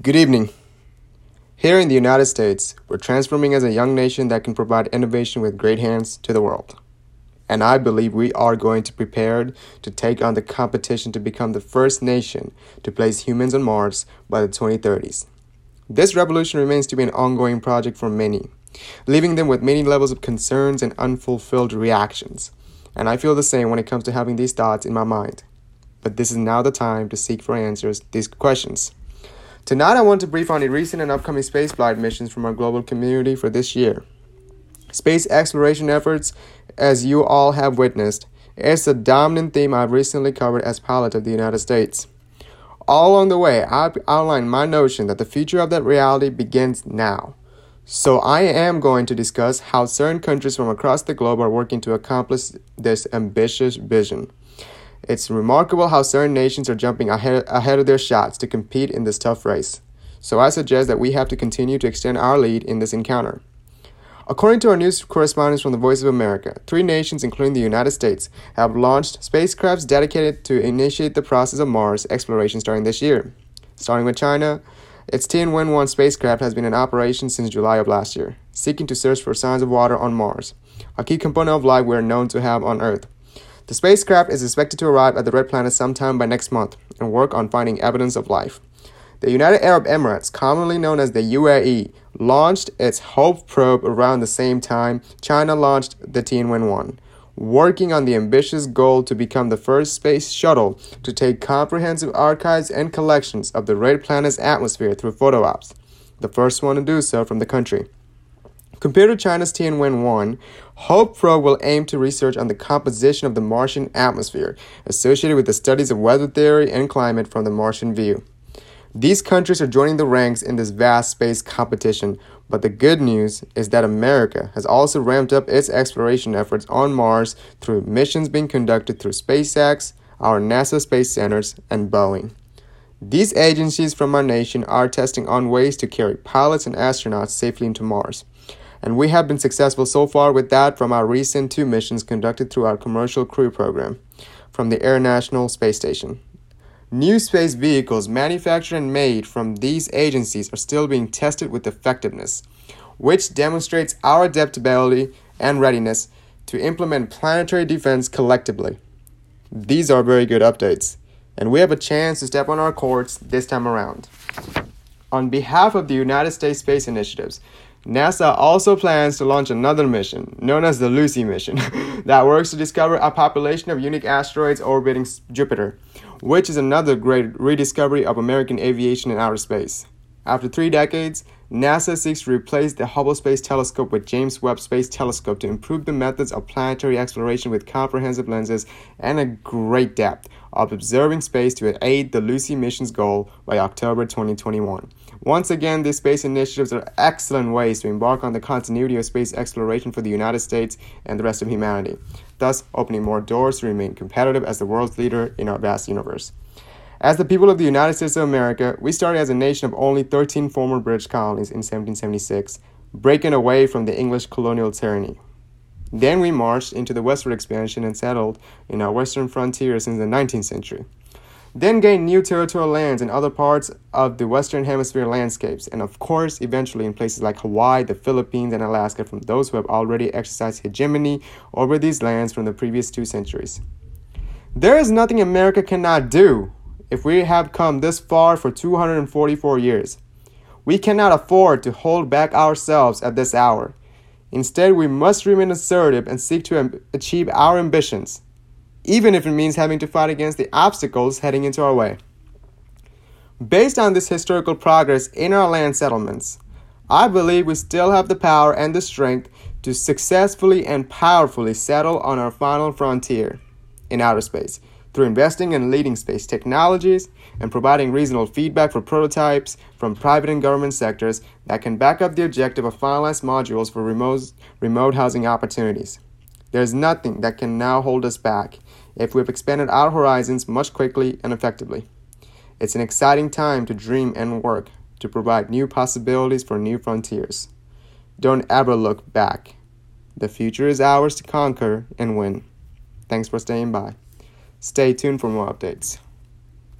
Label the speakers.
Speaker 1: Good evening. Here in the United States, we're transforming as a young nation that can provide innovation with great hands to the world. And I believe we are going to prepare to take on the competition to become the first nation to place humans on Mars by the 2030s. This revolution remains to be an ongoing project for many, leaving them with many levels of concerns and unfulfilled reactions. And I feel the same when it comes to having these thoughts in my mind. But this is now the time to seek for answers to these questions. Tonight, I want to brief on the recent and upcoming spaceflight missions from our global community for this year. Space exploration efforts, as you all have witnessed, is the dominant theme I've recently covered as pilot of the United States. All along the way, I've outlined my notion that the future of that reality begins now. So, I am going to discuss how certain countries from across the globe are working to accomplish this ambitious vision. It's remarkable how certain nations are jumping ahead, ahead of their shots to compete in this tough race. So I suggest that we have to continue to extend our lead in this encounter. According to our news correspondents from the Voice of America, three nations, including the United States, have launched spacecrafts dedicated to initiate the process of Mars exploration starting this year. Starting with China, its Tianwen-1 spacecraft has been in operation since July of last year, seeking to search for signs of water on Mars, a key component of life we are known to have on Earth. The spacecraft is expected to arrive at the Red Planet sometime by next month and work on finding evidence of life. The United Arab Emirates, commonly known as the UAE, launched its Hope probe around the same time China launched the Tianwen-1, working on the ambitious goal to become the first space shuttle to take comprehensive archives and collections of the red planet's atmosphere through photo ops, the first one to do so from the country. Compared to China's Tianwen-1, Hope Probe will aim to research on the composition of the Martian atmosphere associated with the studies of weather theory and climate from the Martian view. These countries are joining the ranks in this vast space competition, but the good news is that America has also ramped up its exploration efforts on Mars through missions being conducted through SpaceX, our NASA Space Centers, and Boeing. These agencies from our nation are testing on ways to carry pilots and astronauts safely into Mars and we have been successful so far with that from our recent two missions conducted through our commercial crew program from the International Space Station. New space vehicles manufactured and made from these agencies are still being tested with effectiveness, which demonstrates our adaptability and readiness to implement planetary defense collectively. These are very good updates, and we have a chance to step on our courts this time around. On behalf of the United States Space Initiatives, NASA also plans to launch another mission, known as the Lucy mission, that works to discover a population of unique asteroids orbiting Jupiter, which is another great rediscovery of American aviation in outer space. After three decades, NASA seeks to replace the Hubble Space Telescope with James Webb Space Telescope to improve the methods of planetary exploration with comprehensive lenses and a great depth of observing space to aid the Lucy mission's goal by October 2021. Once again, these space initiatives are excellent ways to embark on the continuity of space exploration for the United States and the rest of humanity, thus opening more doors to remain competitive as the world's leader in our vast universe. As the people of the United States of America, we started as a nation of only 13 former British colonies in 1776, breaking away from the English colonial tyranny. Then we marched into the westward expansion and settled in our western frontier since the 19th century. Then gained new territorial lands in other parts of the Western Hemisphere landscapes, and of course, eventually in places like Hawaii, the Philippines, and Alaska from those who have already exercised hegemony over these lands from the previous two centuries. There is nothing America cannot do if we have come this far for 244 years. We cannot afford to hold back ourselves at this hour. Instead, we must remain assertive and seek to achieve our ambitions, even if it means having to fight against the obstacles heading into our way. Based on this historical progress in our land settlements, I believe we still have the power and the strength to successfully and powerfully settle on our final frontier in outer space through investing in leading space technologies and providing reasonable feedback for prototypes from private and government sectors that can back up the objective of finalized modules for remote, remote housing opportunities. There is nothing that can now hold us back if we have expanded our horizons much quickly and effectively. It's an exciting time to dream and work to provide new possibilities for new frontiers. Don't ever look back. The future is ours to conquer and win. Thanks for staying by. Stay tuned for more updates.